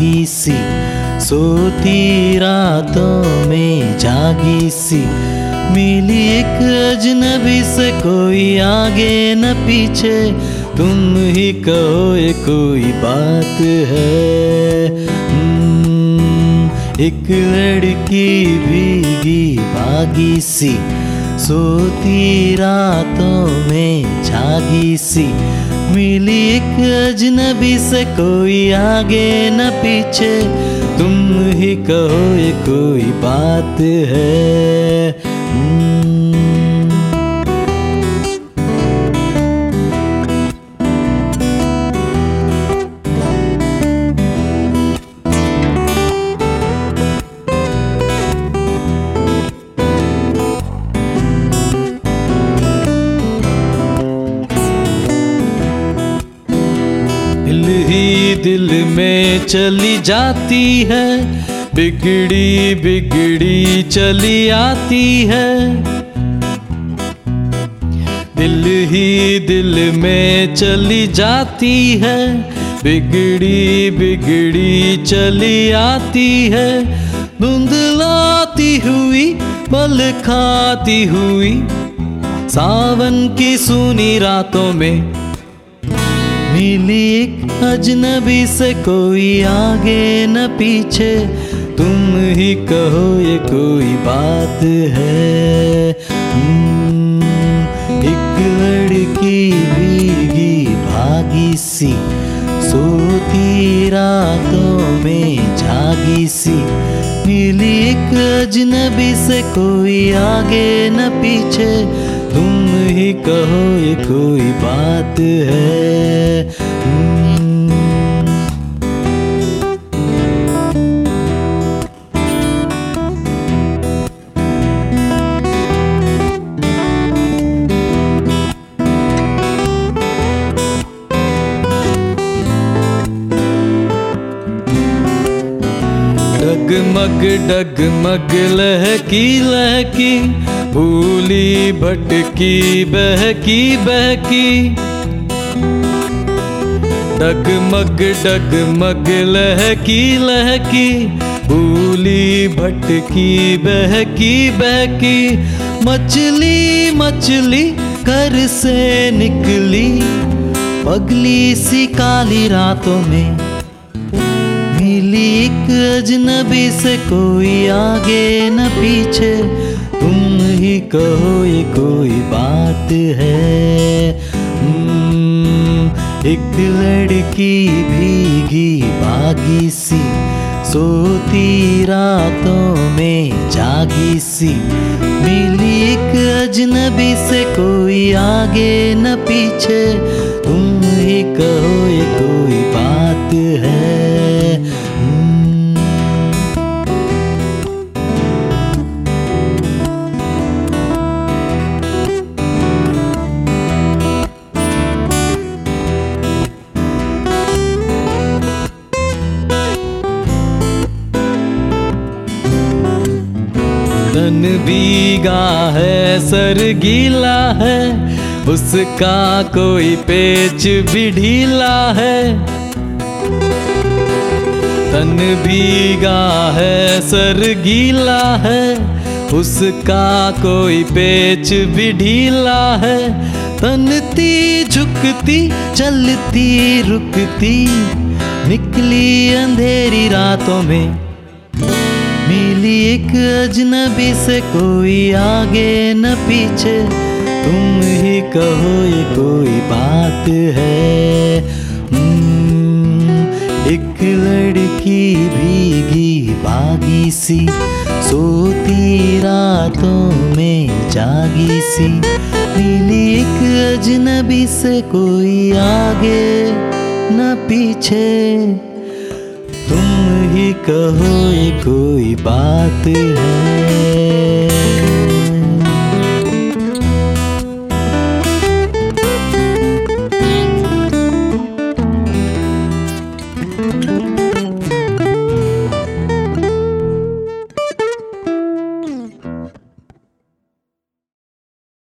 सी सोती रातों में जागी सी मिली एक अजनबी से कोई आगे न पीछे तुम ही कहो ये कोई बात है। हम्म, एक लड़की भीगी भागी सी सोती रातों में जागी सी मिली एक अजनबी से कोई आगे न पीछे। तुम ही कहो ये कोई बात है। दिल में चली जाती है, बिगड़ी बिगड़ी चली आती है। दिल ही दिल में चली जाती है, बिगड़ी बिगड़ी चली आती है। धुंधलाती हुई बल खाती हुई, सावन की सुनी रातों में मिली एक अजनबी से कोई आगे न पीछे तुम ही कहो ये कोई बात है। हम्म, एक लड़की भीगी भागी सी सोती रातों में जागी सी। मिली एक अजनबी से कोई आगे न पीछे तुम ही कहो ये कोई बात है। डगमग डगमग लहकी लहकी भूली भटकी, बहकी बहकी। डगमग डगमग, लहकी लहकी। भूली भटकी, बहकी बहकी। मछली मछली, घर से निकली। पगली सी काली रातों में। मिली एक अजनबी से कोई आगे न पीछे। कहो ये कोई बात है। हम्म, एक लड़की भीगी भागी सी सोती रातों में जागी सी। मिली एक अजनबी से कोई आगे न पीछे तुम ही कहो ये कोई तन भीगा है, सर गीला है, उसका कोई पेच भी ढीला है। तन भीगा है, सर गीला है, उसका कोई पेच भी ढीला है। तनती झुकती, चलती, रुकती, निकली अंधेरी रातों में मिली एक अजनबी से कोई आगे न पीछे। तुम ही कहो ये कोई बात है। हम्म, एक लड़की भीगी भागी सी सोती रातों में जागी सी। मिली एक अजनबी से कोई आगे न पीछे। ही कहो ये कोई बात है।